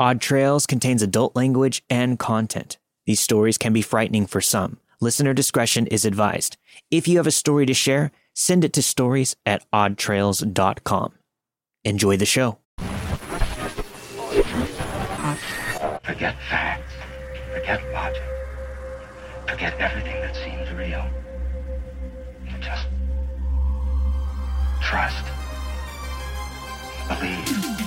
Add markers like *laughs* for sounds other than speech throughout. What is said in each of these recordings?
Odd Trails contains adult language and content. These stories can be frightening for some. Listener discretion is advised. If you have a story to share, send it to stories at oddtrails.com. Enjoy the show. Forget facts. Forget logic. Forget everything that seems real. Just trust. Believe.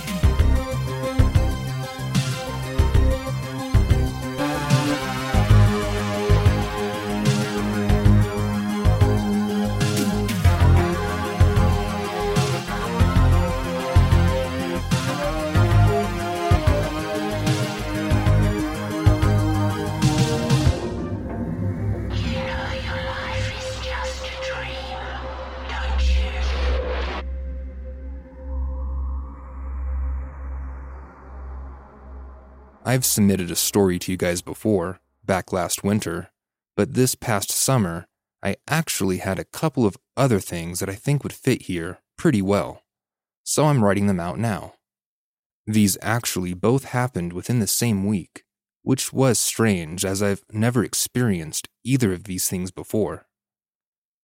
I've submitted a story to you guys before, back last winter, but this past summer, I actually had a couple of other things that I think would fit here pretty well. So I'm writing them out now. These actually both happened within the same week, which was strange as I've never experienced either of these things before.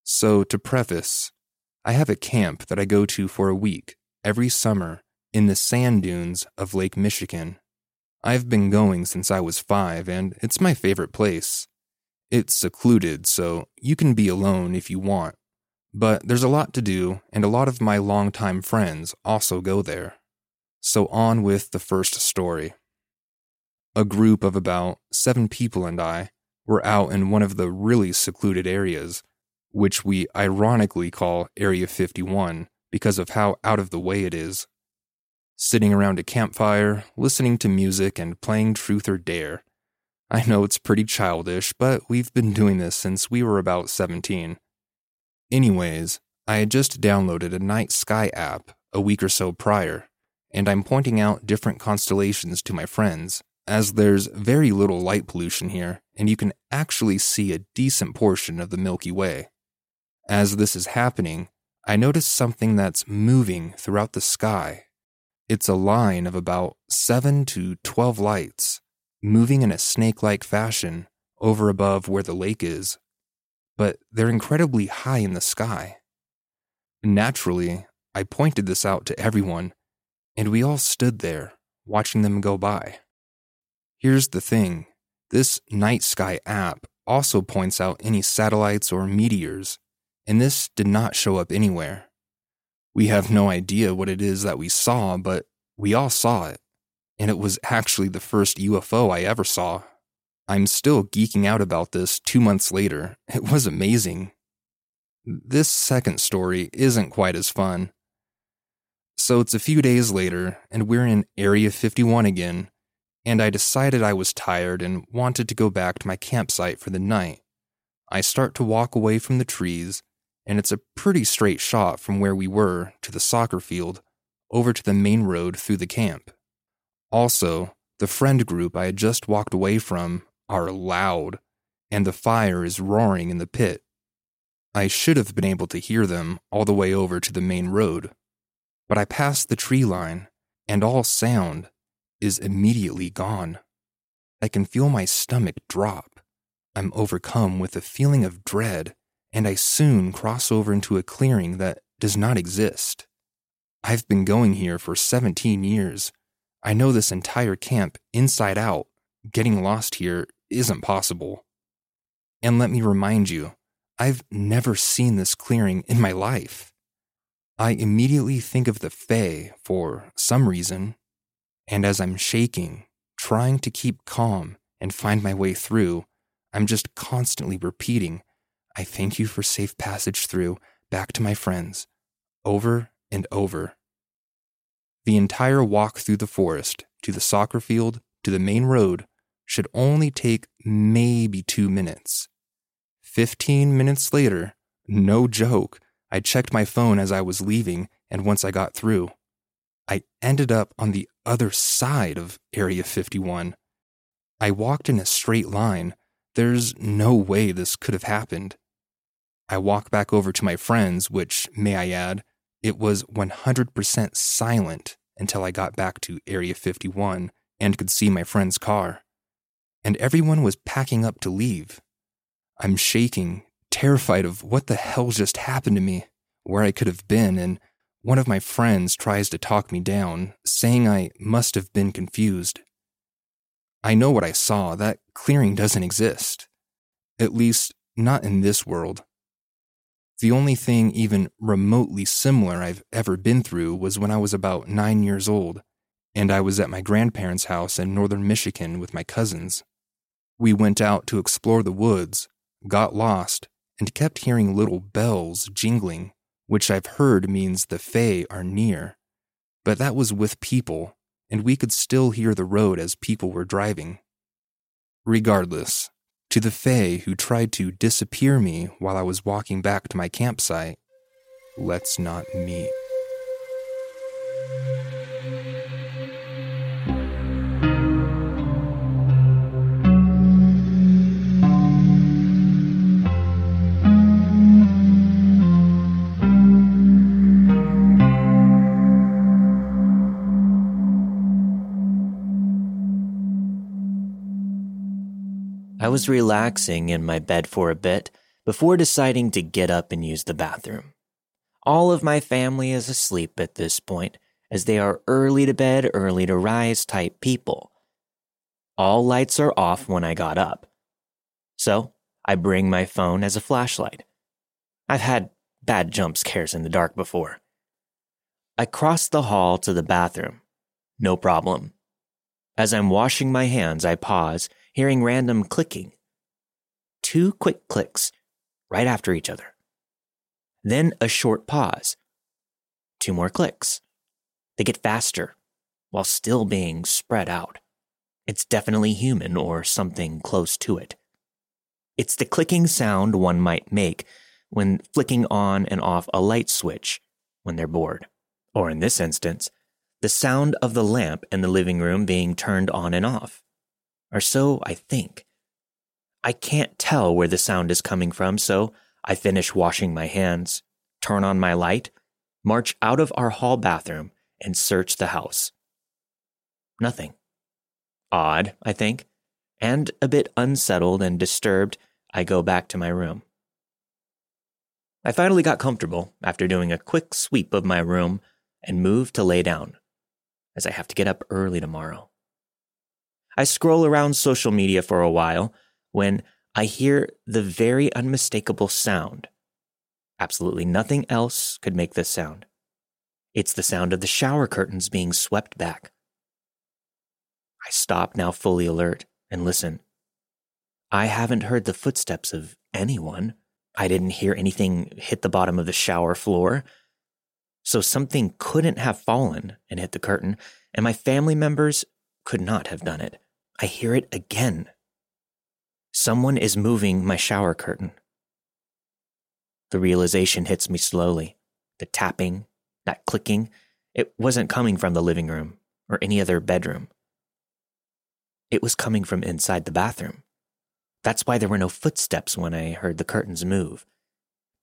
So, to preface, I have a camp that I go to for a week every summer in the sand dunes of Lake Michigan. I've been going since I was five, and it's my favorite place. It's secluded, so you can be alone if you want. But there's a lot to do, and a lot of my longtime friends also go there. So on with the first story. A group of about seven people and I were out in one of the really secluded areas, which we ironically call Area 51 because of how out of the way it is sitting around a campfire, listening to music, and playing Truth or Dare. I know it's pretty childish, but we've been doing this since we were about 17. Anyways, I had just downloaded a night sky app a week or so prior, and I'm pointing out different constellations to my friends, as there's very little light pollution here, and you can actually see a decent portion of the Milky Way. As this is happening, I notice something that's moving throughout the sky it's a line of about 7 to 12 lights, moving in a snake like fashion over above where the lake is, but they're incredibly high in the sky. Naturally, I pointed this out to everyone, and we all stood there, watching them go by. Here's the thing this night sky app also points out any satellites or meteors, and this did not show up anywhere. We have no idea what it is that we saw, but we all saw it. And it was actually the first UFO I ever saw. I'm still geeking out about this two months later. *laughs* It was amazing. This second story isn't quite as fun. So it's a few days later, and we're in Area 51 again, and I decided I was tired and wanted to go back to my campsite for the night. I start to walk away from the trees and it's a pretty straight shot from where we were to the soccer field over to the main road through the camp. Also, the friend group I had just walked away from are loud, and the fire is roaring in the pit. I should have been able to hear them all the way over to the main road, but I passed the tree line, and all sound is immediately gone. I can feel my stomach drop. I'm overcome with a feeling of dread and I soon cross over into a clearing that does not exist. I've been going here for 17 years. I know this entire camp inside out. Getting lost here isn't possible. And let me remind you, I've never seen this clearing in my life. I immediately think of the Fae for some reason, and as I'm shaking, trying to keep calm and find my way through, I'm just constantly repeating, I thank you for safe passage through, back to my friends, over and over. The entire walk through the forest, to the soccer field, to the main road, should only take maybe two minutes. Fifteen minutes later, no joke, I checked my phone as I was leaving, and once I got through, I ended up on the other side of Area 51. I walked in a straight line. There's no way this could have happened. I walk back over to my friends, which, may I add, it was 100% silent until I got back to Area 51 and could see my friend's car. And everyone was packing up to leave. I'm shaking, terrified of what the hell just happened to me, where I could have been, and one of my friends tries to talk me down, saying I must have been confused. I know what I saw. That clearing doesn't exist. At least, not in this world. The only thing even remotely similar I've ever been through was when I was about nine years old, and I was at my grandparents' house in northern Michigan with my cousins. We went out to explore the woods, got lost, and kept hearing little bells jingling, which I've heard means the Fae are near. But that was with people, and we could still hear the road as people were driving. Regardless, to the Fae who tried to disappear me while I was walking back to my campsite, let's not meet. I was relaxing in my bed for a bit before deciding to get up and use the bathroom. All of my family is asleep at this point, as they are early to bed, early to rise type people. All lights are off when I got up. So I bring my phone as a flashlight. I've had bad jump scares in the dark before. I cross the hall to the bathroom. No problem. As I'm washing my hands, I pause hearing random clicking. Two quick clicks right after each other. Then a short pause. Two more clicks. They get faster while still being spread out. It's definitely human or something close to it. It's the clicking sound one might make when flicking on and off a light switch when they're bored. Or in this instance, the sound of the lamp in the living room being turned on and off or so I think. I can't tell where the sound is coming from, so I finish washing my hands, turn on my light, march out of our hall bathroom, and search the house. Nothing. Odd, I think, and a bit unsettled and disturbed, I go back to my room. I finally got comfortable after doing a quick sweep of my room and moved to lay down, as I have to get up early tomorrow. I scroll around social media for a while when I hear the very unmistakable sound. Absolutely nothing else could make this sound. It's the sound of the shower curtains being swept back. I stop now fully alert and listen. I haven't heard the footsteps of anyone. I didn't hear anything hit the bottom of the shower floor. So something couldn't have fallen and hit the curtain, and my family members could not have done it. I hear it again. Someone is moving my shower curtain. The realization hits me slowly. The tapping, that clicking, it wasn't coming from the living room or any other bedroom. It was coming from inside the bathroom. That's why there were no footsteps when I heard the curtains move.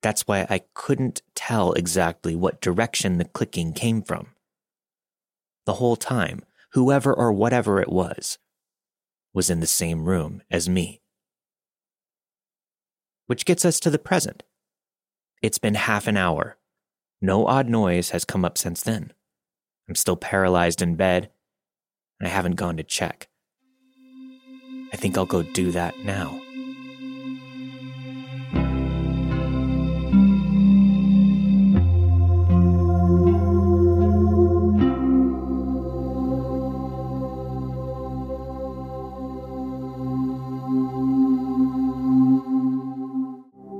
That's why I couldn't tell exactly what direction the clicking came from. The whole time, whoever or whatever it was was in the same room as me. Which gets us to the present. It's been half an hour. No odd noise has come up since then. I'm still paralyzed in bed, and I haven't gone to check. I think I'll go do that now.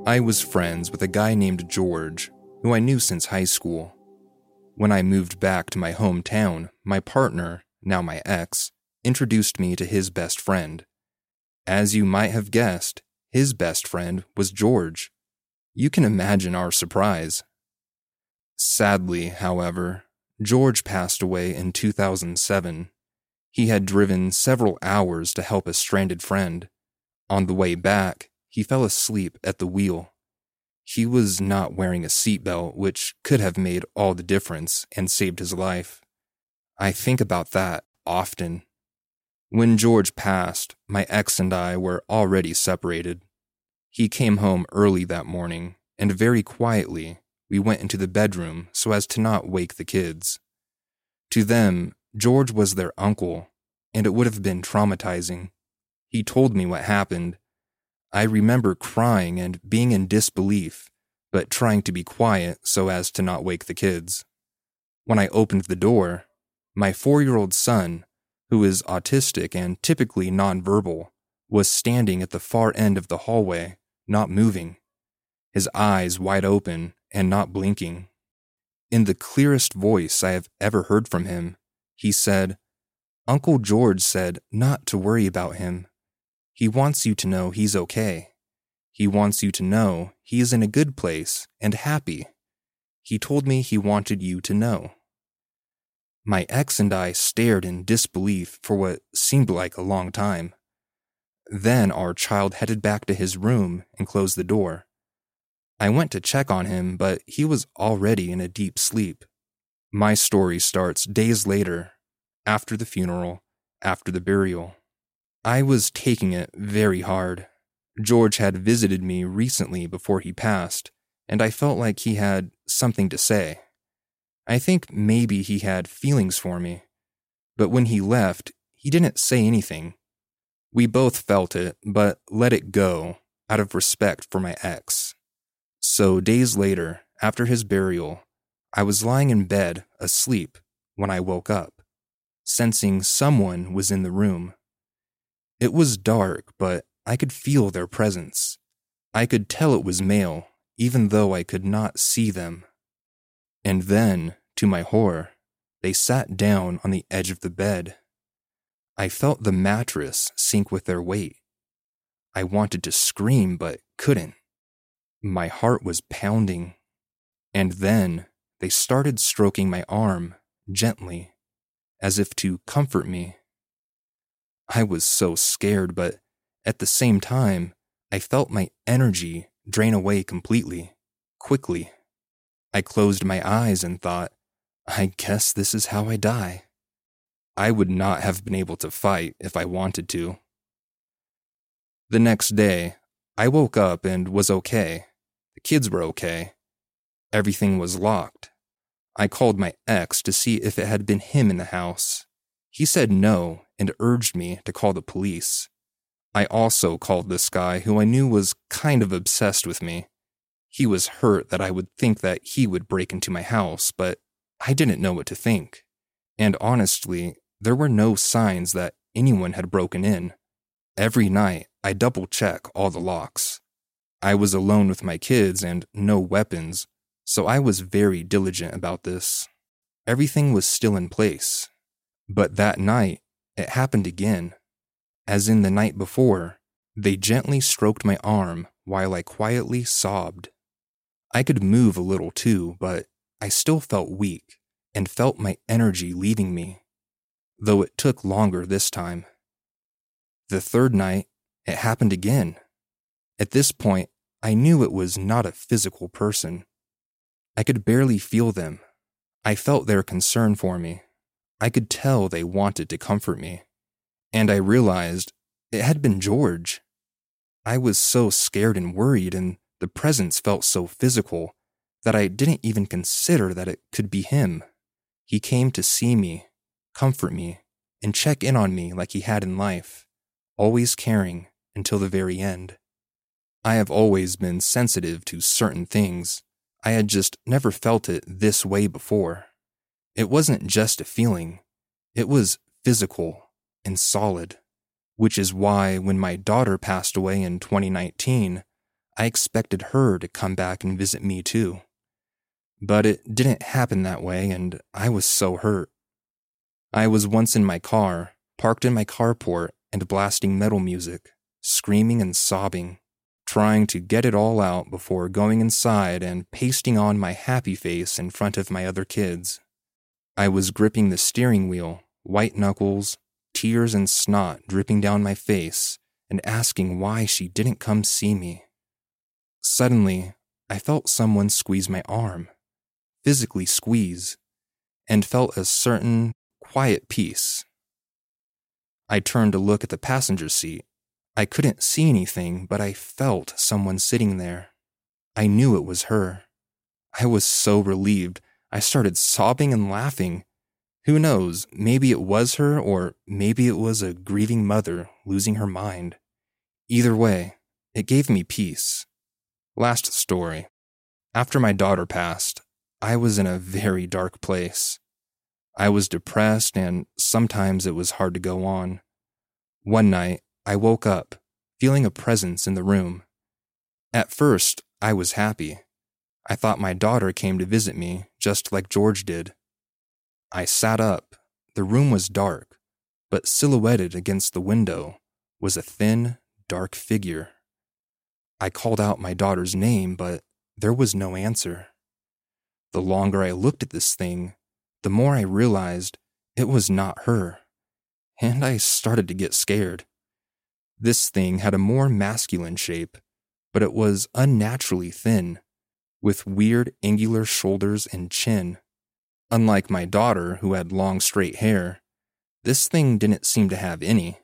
I was friends with a guy named George, who I knew since high school. When I moved back to my hometown, my partner, now my ex, introduced me to his best friend. As you might have guessed, his best friend was George. You can imagine our surprise. Sadly, however, George passed away in 2007. He had driven several hours to help a stranded friend. On the way back, he fell asleep at the wheel. He was not wearing a seatbelt, which could have made all the difference and saved his life. I think about that often. When George passed, my ex and I were already separated. He came home early that morning, and very quietly, we went into the bedroom so as to not wake the kids. To them, George was their uncle, and it would have been traumatizing. He told me what happened. I remember crying and being in disbelief, but trying to be quiet so as to not wake the kids. When I opened the door, my four year old son, who is autistic and typically nonverbal, was standing at the far end of the hallway, not moving, his eyes wide open and not blinking. In the clearest voice I have ever heard from him, he said, Uncle George said not to worry about him. He wants you to know he's okay. He wants you to know he is in a good place and happy. He told me he wanted you to know. My ex and I stared in disbelief for what seemed like a long time. Then our child headed back to his room and closed the door. I went to check on him, but he was already in a deep sleep. My story starts days later, after the funeral, after the burial. I was taking it very hard. George had visited me recently before he passed, and I felt like he had something to say. I think maybe he had feelings for me. But when he left, he didn't say anything. We both felt it, but let it go out of respect for my ex. So, days later, after his burial, I was lying in bed, asleep, when I woke up, sensing someone was in the room. It was dark, but I could feel their presence. I could tell it was male, even though I could not see them. And then, to my horror, they sat down on the edge of the bed. I felt the mattress sink with their weight. I wanted to scream, but couldn't. My heart was pounding. And then they started stroking my arm gently, as if to comfort me. I was so scared, but at the same time, I felt my energy drain away completely, quickly. I closed my eyes and thought, I guess this is how I die. I would not have been able to fight if I wanted to. The next day, I woke up and was okay. The kids were okay. Everything was locked. I called my ex to see if it had been him in the house. He said no and urged me to call the police. I also called this guy who I knew was kind of obsessed with me. He was hurt that I would think that he would break into my house, but I didn't know what to think. And honestly, there were no signs that anyone had broken in. Every night, I double check all the locks. I was alone with my kids and no weapons, so I was very diligent about this. Everything was still in place. But that night, it happened again. As in the night before, they gently stroked my arm while I quietly sobbed. I could move a little too, but I still felt weak and felt my energy leaving me, though it took longer this time. The third night, it happened again. At this point, I knew it was not a physical person. I could barely feel them. I felt their concern for me. I could tell they wanted to comfort me. And I realized it had been George. I was so scared and worried, and the presence felt so physical that I didn't even consider that it could be him. He came to see me, comfort me, and check in on me like he had in life, always caring until the very end. I have always been sensitive to certain things. I had just never felt it this way before. It wasn't just a feeling, it was physical and solid, which is why when my daughter passed away in 2019, I expected her to come back and visit me too. But it didn't happen that way, and I was so hurt. I was once in my car, parked in my carport, and blasting metal music, screaming and sobbing, trying to get it all out before going inside and pasting on my happy face in front of my other kids. I was gripping the steering wheel, white knuckles, tears and snot dripping down my face, and asking why she didn't come see me. Suddenly, I felt someone squeeze my arm physically squeeze, and felt a certain quiet peace. I turned to look at the passenger seat. I couldn't see anything, but I felt someone sitting there. I knew it was her. I was so relieved. I started sobbing and laughing. Who knows, maybe it was her, or maybe it was a grieving mother losing her mind. Either way, it gave me peace. Last story. After my daughter passed, I was in a very dark place. I was depressed, and sometimes it was hard to go on. One night, I woke up, feeling a presence in the room. At first, I was happy. I thought my daughter came to visit me, just like George did. I sat up. The room was dark, but silhouetted against the window was a thin, dark figure. I called out my daughter's name, but there was no answer. The longer I looked at this thing, the more I realized it was not her, and I started to get scared. This thing had a more masculine shape, but it was unnaturally thin, with weird angular shoulders and chin. Unlike my daughter, who had long straight hair, this thing didn't seem to have any.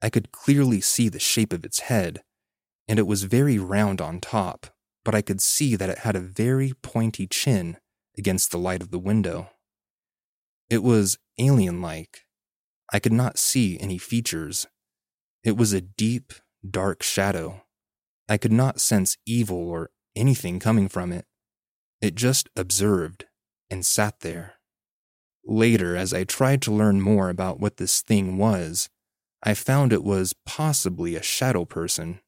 I could clearly see the shape of its head, and it was very round on top, but I could see that it had a very pointy chin against the light of the window. It was alien like. I could not see any features. It was a deep, dark shadow. I could not sense evil or anything coming from it. It just observed and sat there. Later, as I tried to learn more about what this thing was, I found it was possibly a shadow person.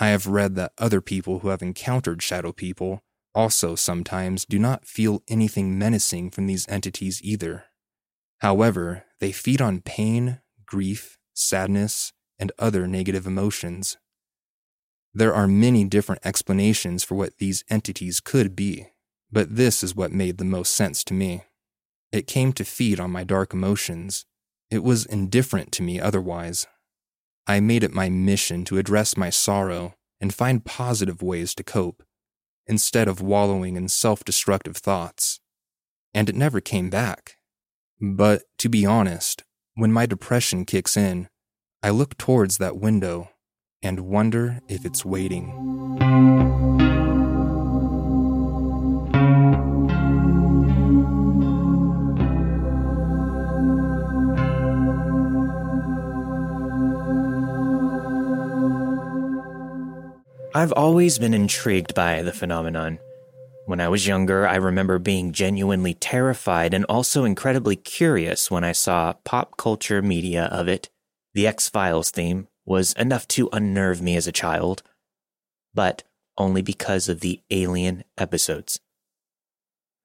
I have read that other people who have encountered shadow people also sometimes do not feel anything menacing from these entities either. However, they feed on pain, grief, sadness, and other negative emotions. There are many different explanations for what these entities could be, but this is what made the most sense to me. It came to feed on my dark emotions. It was indifferent to me otherwise. I made it my mission to address my sorrow and find positive ways to cope, instead of wallowing in self destructive thoughts. And it never came back. But to be honest, when my depression kicks in, I look towards that window and wonder if it's waiting. I've always been intrigued by the phenomenon. When I was younger, I remember being genuinely terrified and also incredibly curious when I saw pop culture media of it. The X Files theme was enough to unnerve me as a child, but only because of the alien episodes.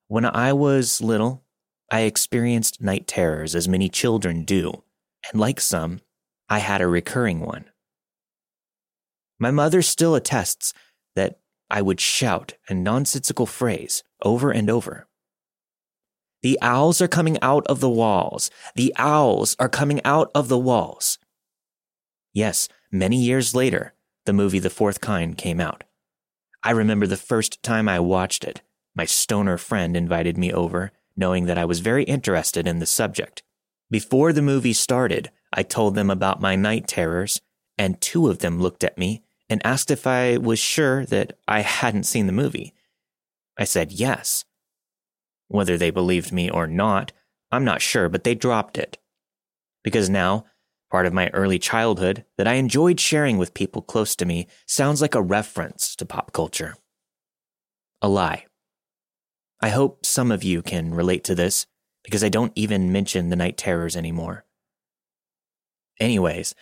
When I was little, I experienced night terrors as many children do, and like some, I had a recurring one. My mother still attests that I would shout a nonsensical phrase over and over. The owls are coming out of the walls. The owls are coming out of the walls. Yes, many years later, the movie The Fourth Kind came out. I remember the first time I watched it. My stoner friend invited me over, knowing that I was very interested in the subject. Before the movie started, I told them about my night terrors, and two of them looked at me and asked if I was sure that I hadn't seen the movie. I said yes. Whether they believed me or not, I'm not sure, but they dropped it. Because now, part of my early childhood that I enjoyed sharing with people close to me sounds like a reference to pop culture. A lie. I hope some of you can relate to this because I don't even mention the night terrors anymore. Anyways,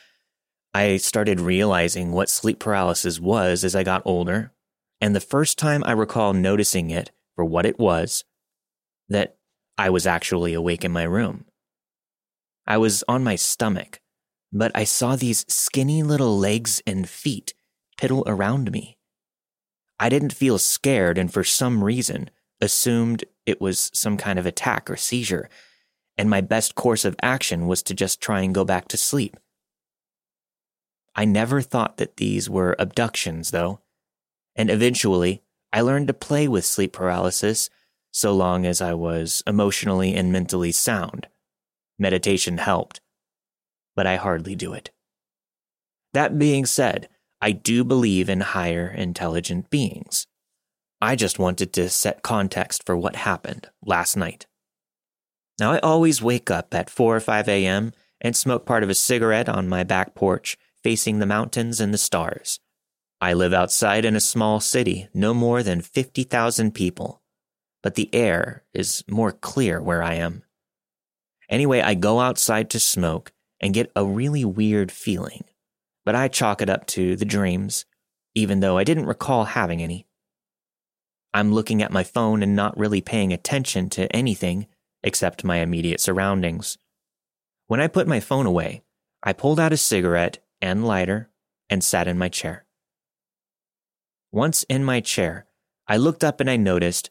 I started realizing what sleep paralysis was as I got older, and the first time I recall noticing it for what it was, that I was actually awake in my room. I was on my stomach, but I saw these skinny little legs and feet piddle around me. I didn't feel scared and for some reason assumed it was some kind of attack or seizure, and my best course of action was to just try and go back to sleep. I never thought that these were abductions, though. And eventually, I learned to play with sleep paralysis so long as I was emotionally and mentally sound. Meditation helped, but I hardly do it. That being said, I do believe in higher intelligent beings. I just wanted to set context for what happened last night. Now, I always wake up at 4 or 5 a.m. and smoke part of a cigarette on my back porch, facing the mountains and the stars. I live outside in a small city, no more than 50,000 people, but the air is more clear where I am. Anyway, I go outside to smoke and get a really weird feeling, but I chalk it up to the dreams, even though I didn't recall having any. I'm looking at my phone and not really paying attention to anything except my immediate surroundings. When I put my phone away, I pulled out a cigarette and lighter and sat in my chair. Once in my chair, I looked up and I noticed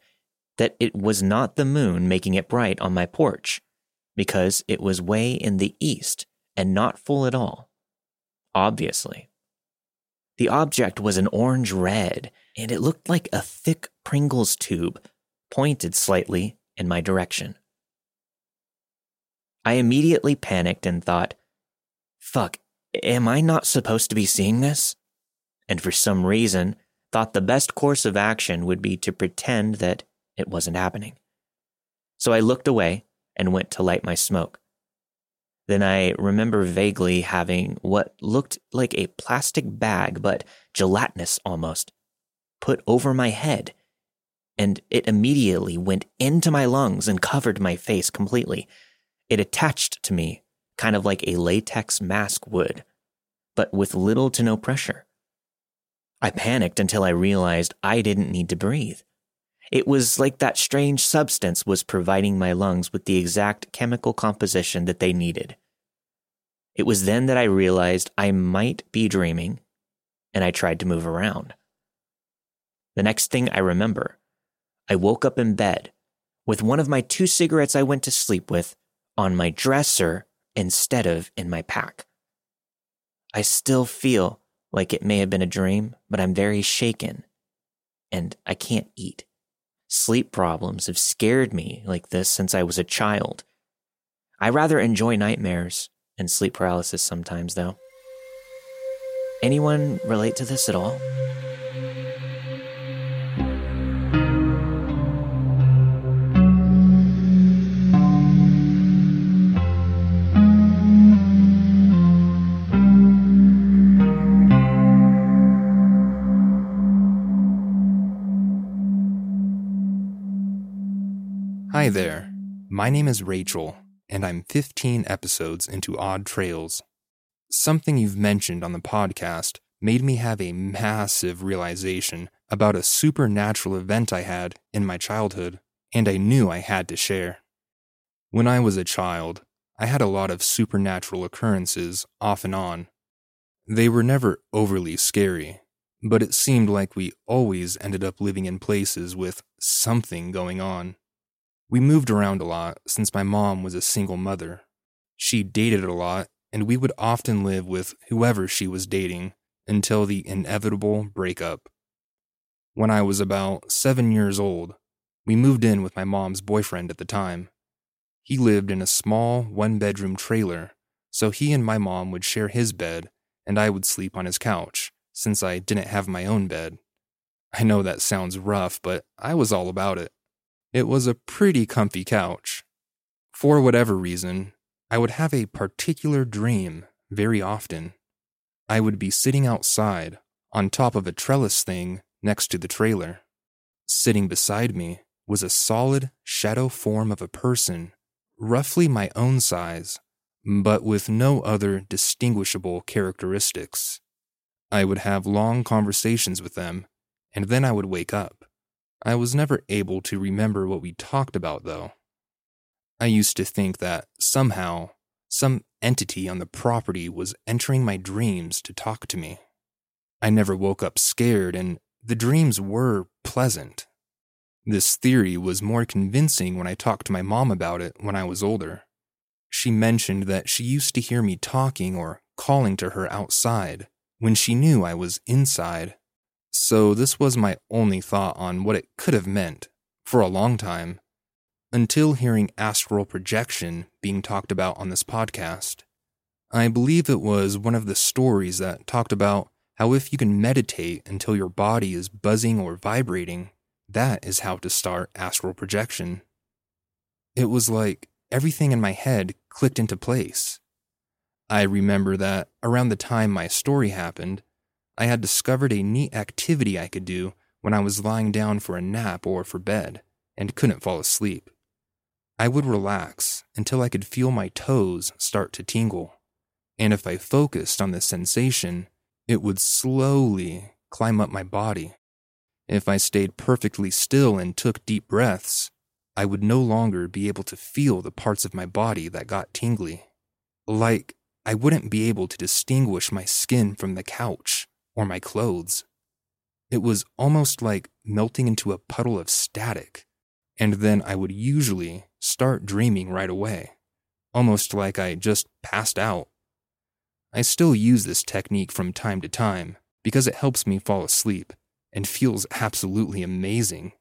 that it was not the moon making it bright on my porch, because it was way in the east and not full at all. Obviously. The object was an orange red, and it looked like a thick Pringles tube, pointed slightly in my direction. I immediately panicked and thought, fuck, am I not supposed to be seeing this? And for some reason, thought the best course of action would be to pretend that it wasn't happening. So I looked away and went to light my smoke. Then I remember vaguely having what looked like a plastic bag, but gelatinous almost, put over my head, and it immediately went into my lungs and covered my face completely. It attached to me, kind of like a latex mask would, but with little to no pressure. I panicked until I realized I didn't need to breathe. It was like that strange substance was providing my lungs with the exact chemical composition that they needed. It was then that I realized I might be dreaming, and I tried to move around. The next thing I remember, I woke up in bed with one of my two cigarettes I went to sleep with on my dresser instead of in my pack. I still feel like it may have been a dream, but I'm very shaken and I can't eat. Sleep problems have scared me like this since I was a child. I rather enjoy nightmares and sleep paralysis sometimes, though. Anyone relate to this at all? Hi there. My name is Rachael, and I'm 15 episodes into Odd Trails. Something you've mentioned on the podcast made me have a massive realization about a supernatural event I had in my childhood, and I knew I had to share. When I was a child, I had a lot of supernatural occurrences off and on. They were never overly scary, but it seemed like we always ended up living in places with something going on. We moved around a lot since my mom was a single mother. She dated a lot, and we would often live with whoever she was dating until the inevitable breakup. When I was about seven years old, we moved in with my mom's boyfriend at the time. He lived in a small one bedroom trailer, so he and my mom would share his bed, and I would sleep on his couch, since I didn't have my own bed. I know that sounds rough, but I was all about it. It was a pretty comfy couch. For whatever reason, I would have a particular dream very often. I would be sitting outside on top of a trellis thing next to the trailer. Sitting beside me was a solid shadow form of a person, roughly my own size, but with no other distinguishable characteristics. I would have long conversations with them, and then I would wake up. I was never able to remember what we talked about, though. I used to think that somehow, some entity on the property was entering my dreams to talk to me. I never woke up scared, and the dreams were pleasant. This theory was more convincing when I talked to my mom about it when I was older. She mentioned that she used to hear me talking or calling to her outside when she knew I was inside so this was my only thought on what it could have meant for a long time, until hearing astral projection being talked about on this podcast. I believe it was one of the stories that talked about how if you can meditate until your body is buzzing or vibrating, that is how to start astral projection. It was like everything in my head clicked into place. I remember that around the time my story happened, I had discovered a neat activity I could do when I was lying down for a nap or for bed and couldn't fall asleep. I would relax until I could feel my toes start to tingle, and if I focused on the sensation, it would slowly climb up my body. If I stayed perfectly still and took deep breaths, I would no longer be able to feel the parts of my body that got tingly. Like I wouldn't be able to distinguish my skin from the couch or my clothes. It was almost like melting into a puddle of static, and then I would usually start dreaming right away, almost like I just passed out. I still use this technique from time to time because it helps me fall asleep and feels absolutely amazing.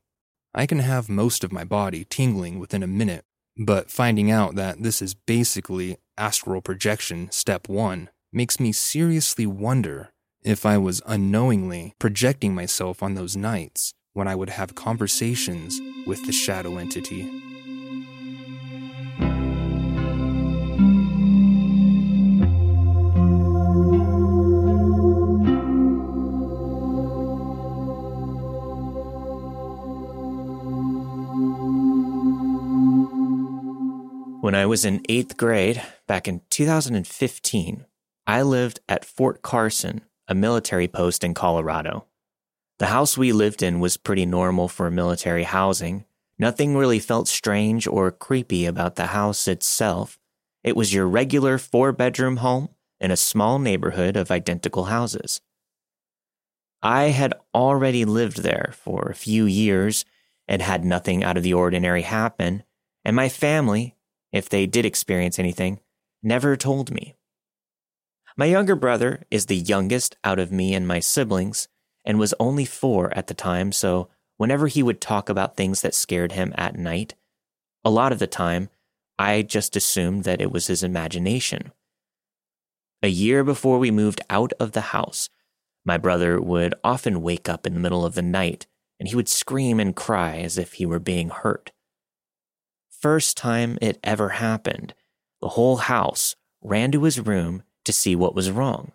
I can have most of my body tingling within a minute, but finding out that this is basically astral projection step one makes me seriously wonder if I was unknowingly projecting myself on those nights when I would have conversations with the shadow entity. When I was in eighth grade, back in 2015, I lived at Fort Carson, a military post in Colorado. The house we lived in was pretty normal for military housing. Nothing really felt strange or creepy about the house itself. It was your regular four bedroom home in a small neighborhood of identical houses. I had already lived there for a few years and had nothing out of the ordinary happen, and my family if they did experience anything, never told me. My younger brother is the youngest out of me and my siblings and was only four at the time, so whenever he would talk about things that scared him at night, a lot of the time, I just assumed that it was his imagination. A year before we moved out of the house, my brother would often wake up in the middle of the night and he would scream and cry as if he were being hurt first time it ever happened, the whole house ran to his room to see what was wrong.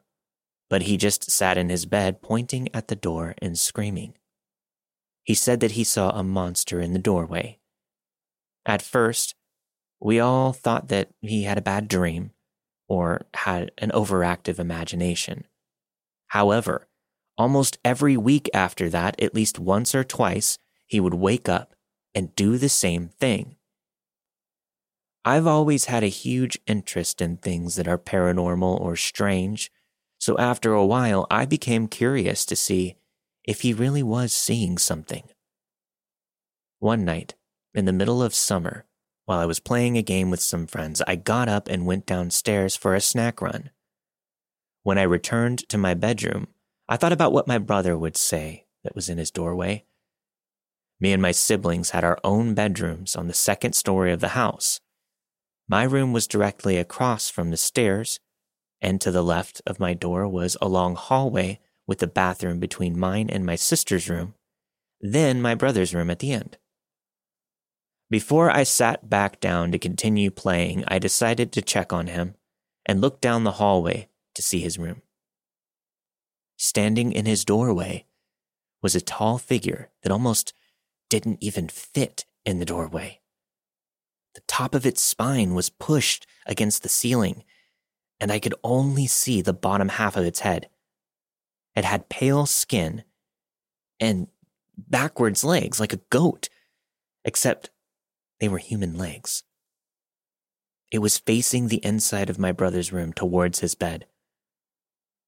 But he just sat in his bed, pointing at the door and screaming. He said that he saw a monster in the doorway. At first, we all thought that he had a bad dream or had an overactive imagination. However, almost every week after that, at least once or twice, he would wake up and do the same thing. I've always had a huge interest in things that are paranormal or strange, so after a while I became curious to see if he really was seeing something. One night, in the middle of summer, while I was playing a game with some friends, I got up and went downstairs for a snack run. When I returned to my bedroom, I thought about what my brother would say that was in his doorway. Me and my siblings had our own bedrooms on the second story of the house. My room was directly across from the stairs, and to the left of my door was a long hallway with the bathroom between mine and my sister's room, then my brother's room at the end. Before I sat back down to continue playing, I decided to check on him and looked down the hallway to see his room. Standing in his doorway was a tall figure that almost didn't even fit in the doorway. The top of its spine was pushed against the ceiling, and I could only see the bottom half of its head. It had pale skin and backwards legs like a goat, except they were human legs. It was facing the inside of my brother's room towards his bed.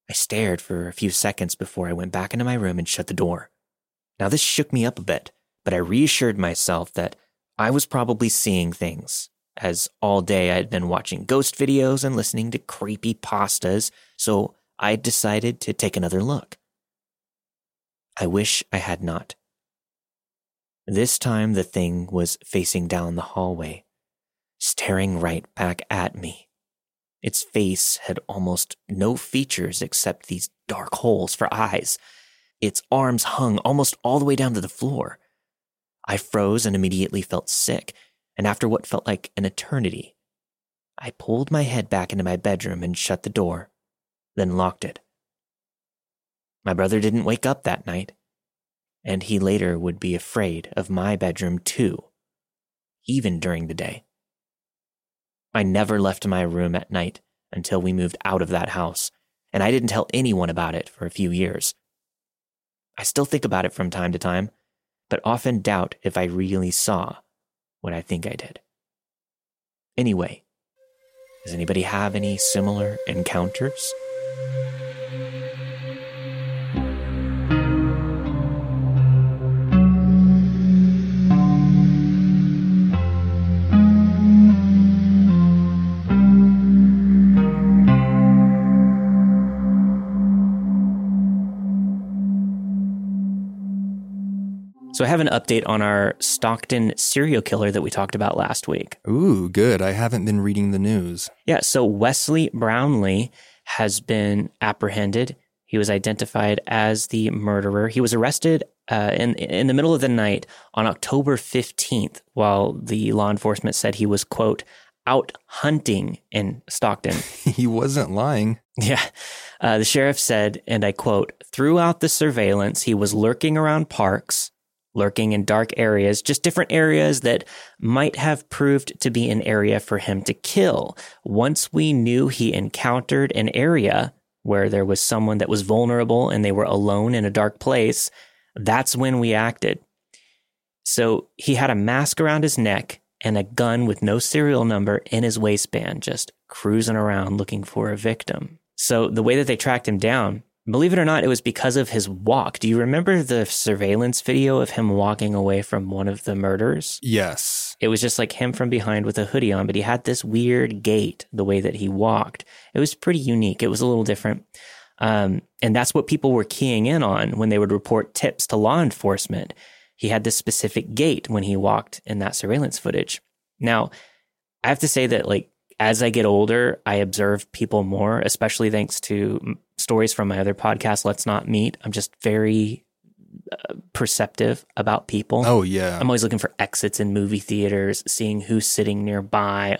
I stared for a few seconds before I went back into my room and shut the door. Now, this shook me up a bit, but I reassured myself that I was probably seeing things, as all day I had been watching ghost videos and listening to creepy pastas, so I decided to take another look. I wish I had not. This time the thing was facing down the hallway, staring right back at me. Its face had almost no features except these dark holes for eyes. Its arms hung almost all the way down to the floor. I froze and immediately felt sick, and after what felt like an eternity, I pulled my head back into my bedroom and shut the door, then locked it. My brother didn't wake up that night, and he later would be afraid of my bedroom too, even during the day. I never left my room at night until we moved out of that house, and I didn't tell anyone about it for a few years. I still think about it from time to time, but often doubt if I really saw what I think I did. Anyway, does anybody have any similar encounters? So I have an update on our Stockton serial killer that we talked about last week. Ooh, good. I haven't been reading the news. Yeah, so Wesley Brownlee has been apprehended. He was identified as the murderer. He was arrested uh, in in the middle of the night on October 15th while the law enforcement said he was quote out hunting in Stockton. *laughs* he wasn't lying. Yeah. Uh, the sheriff said, and I quote, throughout the surveillance, he was lurking around parks, lurking in dark areas, just different areas that might have proved to be an area for him to kill. Once we knew he encountered an area where there was someone that was vulnerable and they were alone in a dark place, that's when we acted. So he had a mask around his neck and a gun with no serial number in his waistband, just cruising around looking for a victim. So the way that they tracked him down, believe it or not, it was because of his walk. Do you remember the surveillance video of him walking away from one of the murders? Yes. It was just like him from behind with a hoodie on, but he had this weird gait, the way that he walked. It was pretty unique. It was a little different. Um, and that's what people were keying in on when they would report tips to law enforcement. He had this specific gait when he walked in that surveillance footage. Now, I have to say that, like, as I get older, I observe people more, especially thanks to stories from my other podcast, Let's Not Meet. I'm just very uh, perceptive about people. Oh, yeah. I'm always looking for exits in movie theaters, seeing who's sitting nearby,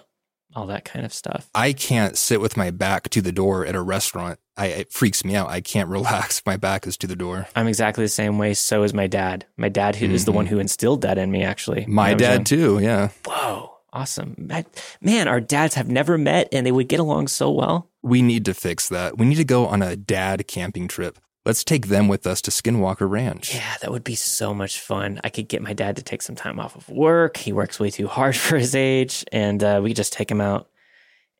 all that kind of stuff. I can't sit with my back to the door at a restaurant. I, it freaks me out. I can't *laughs* relax my back is to the door. I'm exactly the same way. So is my dad. My dad, who is the one who instilled that in me, actually. My dad, too. Yeah. Whoa, awesome. I- Man, our dads have never met and they would get along so well. We need to fix that. We need to go on a dad camping trip. Let's take them with us to Skinwalker Ranch. Yeah, that would be so much fun. I could get my dad to take some time off of work. He works way too hard *laughs* for his age, and uh, we could just take him out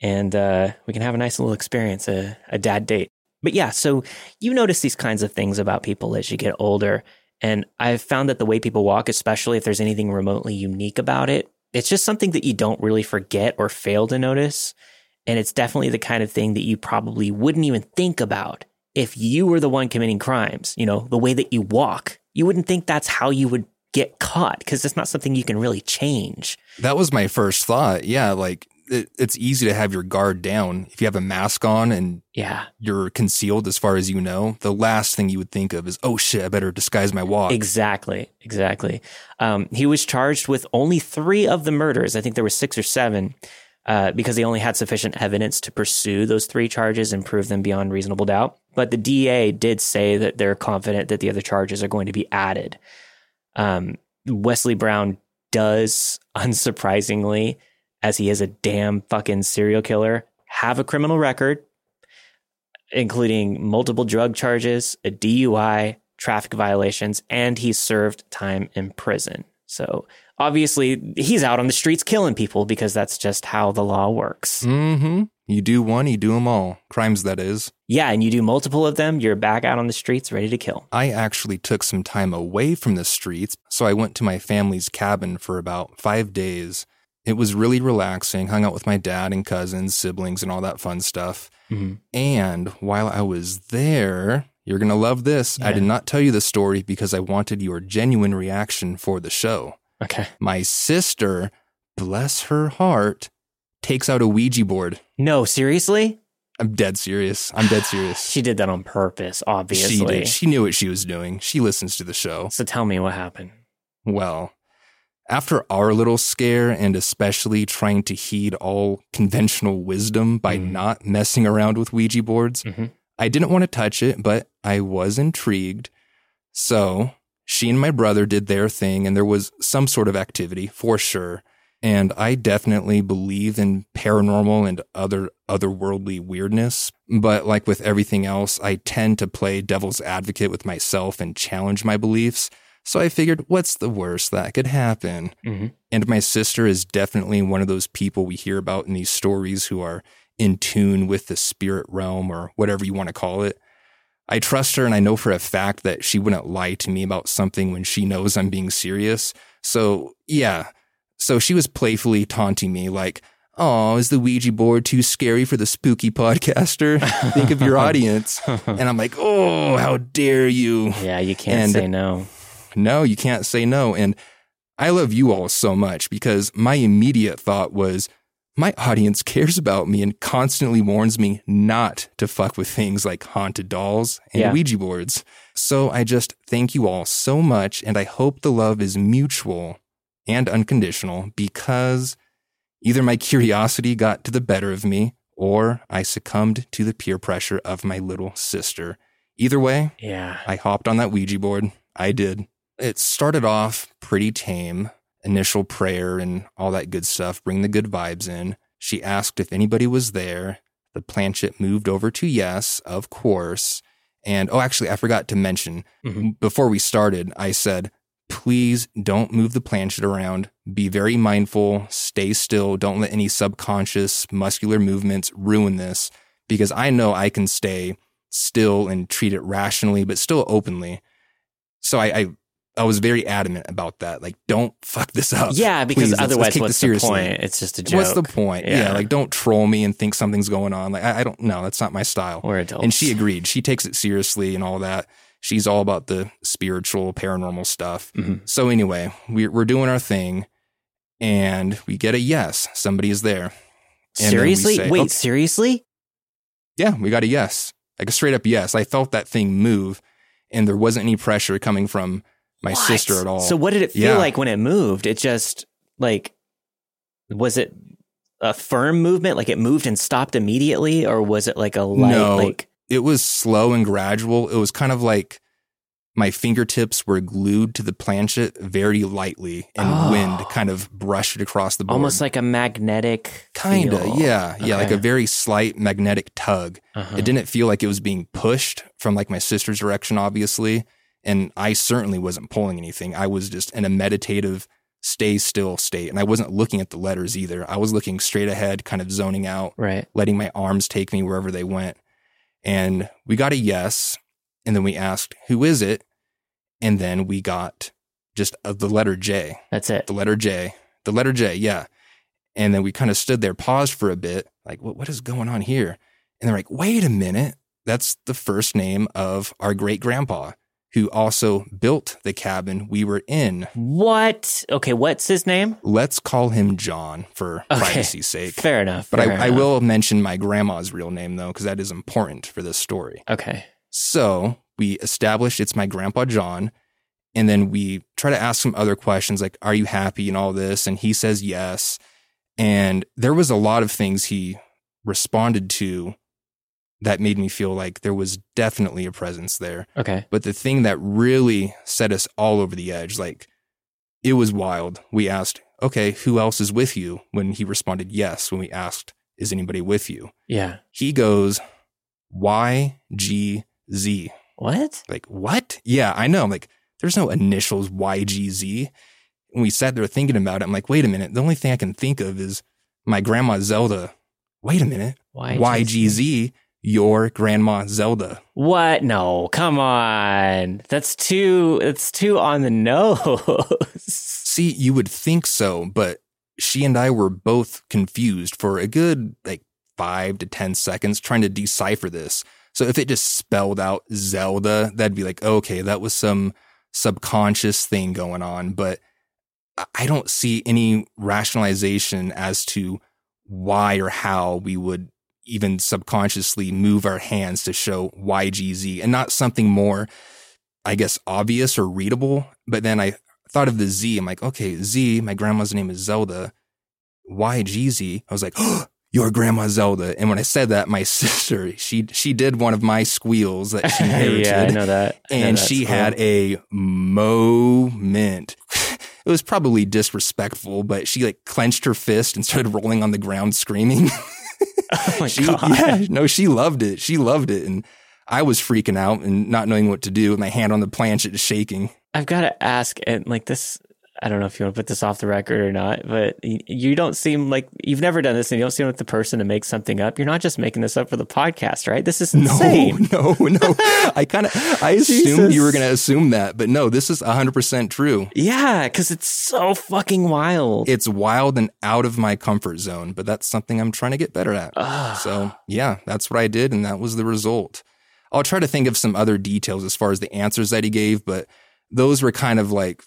and uh, we can have a nice little experience, a, a dad date. But yeah, so you notice these kinds of things about people as you get older. And I've found that the way people walk, especially if there's anything remotely unique about it, it's just something that you don't really forget or fail to notice. And it's definitely the kind of thing that you probably wouldn't even think about if you were the one committing crimes. You know, the way that you walk, you wouldn't think that's how you would get caught because it's not something you can really change. That was my first thought. Yeah. Like, it, it's easy to have your guard down. If you have a mask on and Yeah. you're concealed as far as you know, the last thing you would think of is, oh shit, I better disguise my walk. Exactly, exactly. Um, he was charged with only three of the murders. I think there were six or seven, uh, because they only had sufficient evidence to pursue those three charges and prove them beyond reasonable doubt. But the DA did say that they're confident that the other charges are going to be added. Um, Wesley Brown does, *laughs* unsurprisingly, as he is a damn fucking serial killer, have a criminal record, including multiple drug charges, a DUI, traffic violations, and he served time in prison. So obviously, he's out on the streets killing people because that's just how the law works. Mm-hmm. You do one, you do them all. Crimes, that is. Yeah, and you do multiple of them, you're back out on the streets ready to kill. I actually took some time away from the streets, so I went to my family's cabin for about five days. It was really relaxing, hung out with my dad and cousins, siblings, and all that fun stuff. Mm-hmm. And while I was there, you're going to love this. I did not tell you the story because I wanted your genuine reaction for the show. Okay. My sister, bless her heart, takes out a Ouija board. No, seriously? I'm dead serious. I'm dead serious. *sighs* She did that on purpose, obviously. She did. She knew what she was doing. She listens to the show. So tell me what happened. Well, after our little scare, and especially trying to heed all conventional wisdom by Mhm. not messing around with Ouija boards, Mhm. I didn't want to touch it, but I was intrigued. So she and my brother did their thing, and there was some sort of activity for sure. And I definitely believe in paranormal and other otherworldly weirdness. But like with everything else, I tend to play devil's advocate with myself and challenge my beliefs. So I figured, what's the worst that could happen? Mm-hmm. And my sister is definitely one of those people we hear about in these stories who are in tune with the spirit realm or whatever you want to call it. I trust her and I know for a fact that she wouldn't lie to me about something when she knows I'm being serious. So, yeah. So she was playfully taunting me like, Oh, is the Ouija board too scary for the spooky podcaster? *laughs* Think of your audience. And I'm like, Oh, how dare you? Yeah, you can't And- say no. No, you can't say no. And I love you all so much because my immediate thought was my audience cares about me and constantly warns me not to fuck with things like haunted dolls and Yeah. Ouija boards. So I just thank you all so much. And I hope the love is mutual and unconditional because either my curiosity got to the better of me or I succumbed to the peer pressure of my little sister. Either way, Yeah. I hopped on that Ouija board. I did. It started off pretty tame. Initial prayer and all that good stuff, bring the good vibes in. She asked if anybody was there. The planchette moved over to yes, of course. And oh, actually, I forgot to mention Mhm. before we started, I said, please don't move the planchette around. Be very mindful. Stay still. Don't let any subconscious muscular movements ruin this because I know I can stay still and treat it rationally, but still openly. So I, I, I was very adamant about that. Like, don't fuck this up. Yeah, because Please, let's- let's otherwise, take what's the seriously. point? It's just a joke. What's the point? Yeah. Yeah. like don't troll me and think something's going on. Like I, I don't know. That's not my style. We're adults. And she agreed. She takes it seriously and all that. She's all about the spiritual, paranormal stuff. Mhm. So anyway, we're we're doing our thing, and we get a yes. Somebody is there. And Seriously? say, Wait, "Okay." seriously? Yeah, we got a yes, like a straight up yes. I felt that thing move, and there wasn't any pressure coming from my What? sister at all. So what did it feel Yeah. like when it moved? It just like was it a firm movement? Like it moved and stopped immediately, or was it like a light? No. Like it was slow and gradual. It was kind of like my fingertips were glued to the planchette very lightly, and Oh. wind kind of brushed it across the board. almost like a magnetic. Kinda, feel. yeah, yeah, like a very slight magnetic tug. Uh-huh. It didn't feel like it was being pushed from like my sister's direction, obviously. And I certainly wasn't pulling anything. I was just in a meditative, stay still state. And I wasn't looking at the letters either. I was looking straight ahead, kind of zoning out, Right. letting my arms take me wherever they went. And we got a yes. And then we asked, who is it? And then we got just uh, the letter J That's it. the letter J, the letter J, yeah. And then we kind of stood there, paused for a bit, like, what, what is going on here? And they're like, wait a minute. That's the first name of our great grandpa, who also built the cabin we were in. What? Okay, what's his name? Let's call him John for Okay. privacy's sake. Fair enough. But I, fair I enough. will mention my grandma's real name, though, because that is important for this story. Okay. So we established it's my grandpa John. And then we try to ask some other questions like, are you happy and all this? And he says yes. And there was a lot of things he responded to that made me feel like there was definitely a presence there. Okay. But the thing that really set us all over the edge, like it was wild. We asked, okay, who else is with you? When he responded yes, when we asked, is anybody with you? Yeah. He goes, Y G Z. What? Like, what? Yeah, I know. I'm like, there's no initials YGZ. And we sat there thinking about it. I'm like, wait a minute. The only thing I can think of is my grandma Zelda. Wait a minute. Why? YGZ, your grandma Zelda. What? No, come on. That's too. It's too on the *laughs* nose. See, you would think so, but she and I were both confused for a good like five to 10 seconds trying to decipher this. So if it just spelled out Zelda, that'd be like, okay, that was some subconscious thing going on. But I don't see any rationalization as to why or how we would even subconsciously move our hands to show YGZ and not something more, I guess, obvious or readable. But then I thought of the Z. I'm like, okay, Z, my grandma's name is Zelda. YGZ. I was like, oh, *gasps* your grandma Zelda. And when I said that, my *laughs* sister, she she did one of my squeals that she inherited. *laughs* yeah, I know that. I know and that she had a moment. *laughs* It was probably disrespectful, but she like clenched her fist and started rolling on the ground screaming. *laughs* Oh my she, god. yeah, no, she loved it. She loved it. And I was freaking out and not knowing what to do with my hand on the planchette just shaking. I've got to ask, and like this, I don't know if you want to put this off the record or not, but you don't seem like you've never done this, and you don't seem like the person to make something up. You're not just making this up for the podcast, right? This is *laughs* No, *laughs* no, no. I kind of, I *laughs* assumed Jesus. you were going to assume that, but no, this is 100% true. Yeah, because it's so fucking wild. It's wild and out of my comfort zone, but that's something I'm trying to get better at. Ugh. So, yeah, that's what I did, and that was the result. I'll try to think of some other details as far as the answers that he gave, but those were kind of like,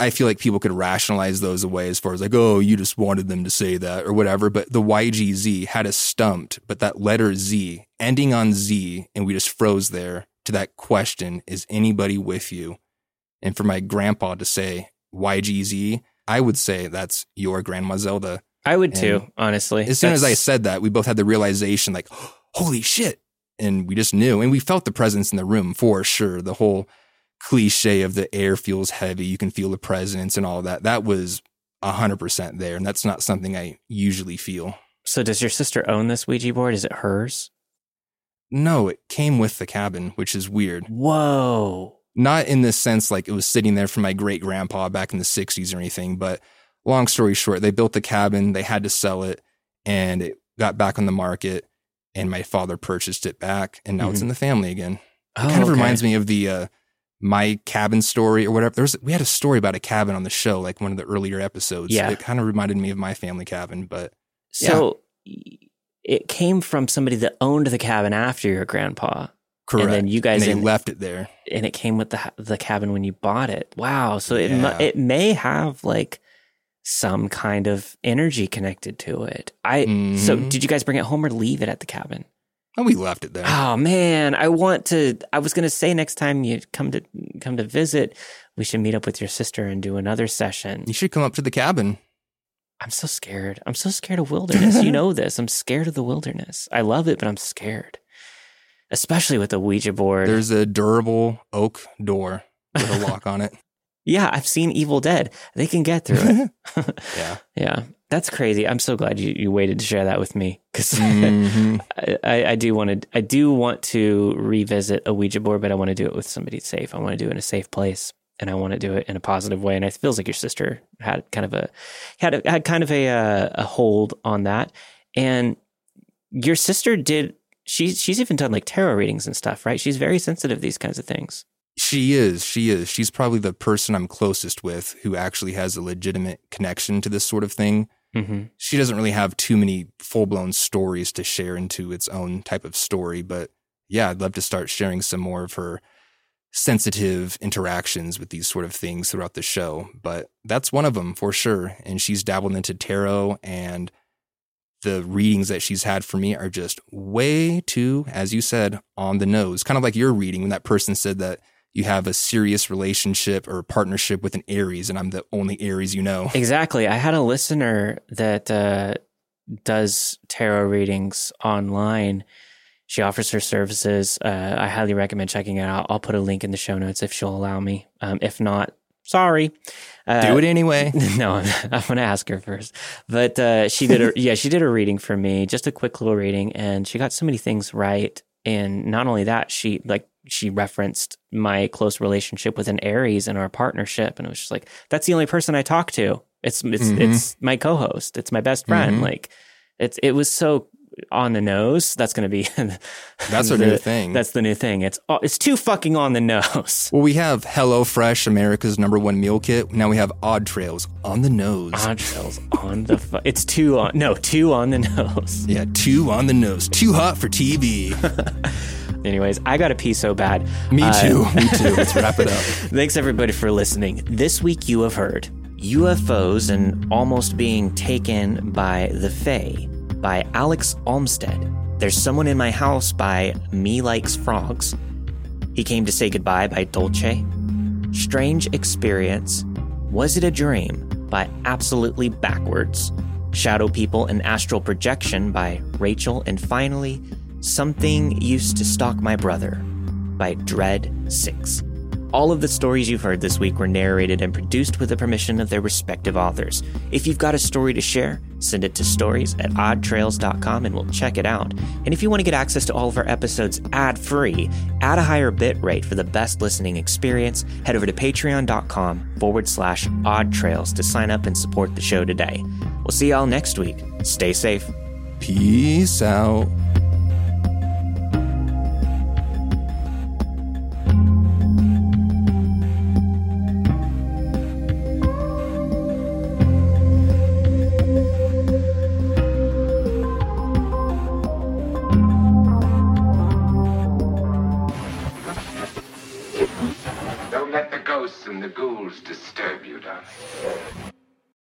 I feel like people could rationalize those away as far as like, oh, you just wanted them to say that or whatever. But the YGZ had us stumped, but that letter Z ending on Z, and we just froze there to that question is anybody with you? And for my grandpa to say YGZ, I would say that's your grandma Zelda. I would too, honestly. As soon as I said that, we both had the realization like, *gasps* holy shit. And we just knew. And we felt the presence in the room for sure. The whole cliche of the air feels heavy, you can feel the presence and all that. That was 100% there. And that's not something I usually feel. So, does your sister own this Ouija board? Is it hers? No, it came with the cabin, which is weird. Whoa. Not in this sense like it was sitting there for my great grandpa back in the 60s or anything, but long story short, they built the cabin, they had to sell it, and it got back on the market. And my father purchased it back, and now it's in the family again. Oh, It kind of okay. reminds me of the uh, my cabin story or whatever. There's we had a story about a cabin on the show, like one of the earlier episodes. Yeah. it kind of reminded me of my family cabin, but So, y- it came from somebody that owned the cabin after your grandpa. correct. And then you guys and in- left it there. and it came with the the cabin when you bought it. Wow, so it Yeah. it may have like some kind of energy connected to it. I so Mhm. did you guys bring it home or leave it at the cabin? And we left it there. Oh man, I want to. I was gonna say next time you come to come to visit, we should meet up with your sister and do another session. You should come up to the cabin. I'm so scared. I'm so scared of wilderness. you *laughs* know this. I'm scared of the wilderness. I love it, but I'm scared, especially with the Ouija board. There's a durable oak door with a lock on it. Yeah, I've seen Evil Dead. They can get through it. *laughs* *laughs* Yeah. Yeah, that's crazy. I'm so glad you, you waited to share that with me because *laughs* Mhm. I, I, do want to I do want to revisit a Ouija board, but I want to do it with somebody safe. I want to do it in a safe place, and I want to do it in a positive way. And it feels like your sister had kind of a had a, had kind of a uh, a hold on that, and your sister did. She's she's even done like tarot readings and stuff, right? She's very sensitive to these kinds of things. She is. She is. She's probably the person I'm closest with who actually has a legitimate connection to this sort of thing. hmm She doesn't really have too many full blown stories to share into its own type of story, but yeah, I'd love to start sharing some more of her sensitive interactions with these sort of things throughout the show. But that's one of them for sure. And she's dabbled into tarot and the readings that she's had for me are just way too, as you said, on the nose. Kind of like your reading when that person said that you have a serious relationship or partnership with an Aries, and I'm the only Aries you know. *laughs* Exactly. I had a listener that uh, does tarot readings online. She offers her services. Uh, I highly recommend checking it out. I'll put a link in the show notes if she'll allow me. Um, if not, sorry. Uh, Do it anyway. *laughs* no, I'm going to ask her first. But uh, she did a *laughs* yeah, she did a reading for me, just a quick little reading, and she got so many things right. And not only that, she like she referenced my close relationship with an Aries in our partnership, and it was just like that's the only person I talk to. It's it's Mhm. it's my co-host. It's my best friend. Mhm. Like it's it was so on the nose. That's going to be *laughs* That's the- new thing. That's the new thing. It's it's too fucking on the nose. Well, we have HelloFresh, America's number one meal kit. Now we have Odd Trails on the nose. Odd trails on the. Fu- it's too on. No, two on the *laughs* nose. Yeah, two on the nose. Too hot for TV. *laughs* Anyways, I got to pee so bad. Me Uh, too. *laughs* Me too. Let's wrap it up. Thanks everybody for listening. This week you have heard UFOs and Almost Being Taken by the Fae by Alex Olmstead. There's Someone in My House by Me Likes Frogs. He Came to Say Goodbye by Dulce. Strange Experience. Was It a Dream by Absolutely Backwards. Shadow People and Astral Projection by Rachael. And finally, Something Used to Stalk My Brother by Dread 6. All of the stories you've heard this week were narrated and produced with the permission of their respective authors. If you've got a story to share, send it to stories at oddtrails.com and we'll check it out. And if you want to get access to all of our episodes ad free at a higher bit rate for the best listening experience, head over to patreon.com forward slash oddtrails to sign up and support the show today. We'll see y'all next week. Stay safe. Peace out.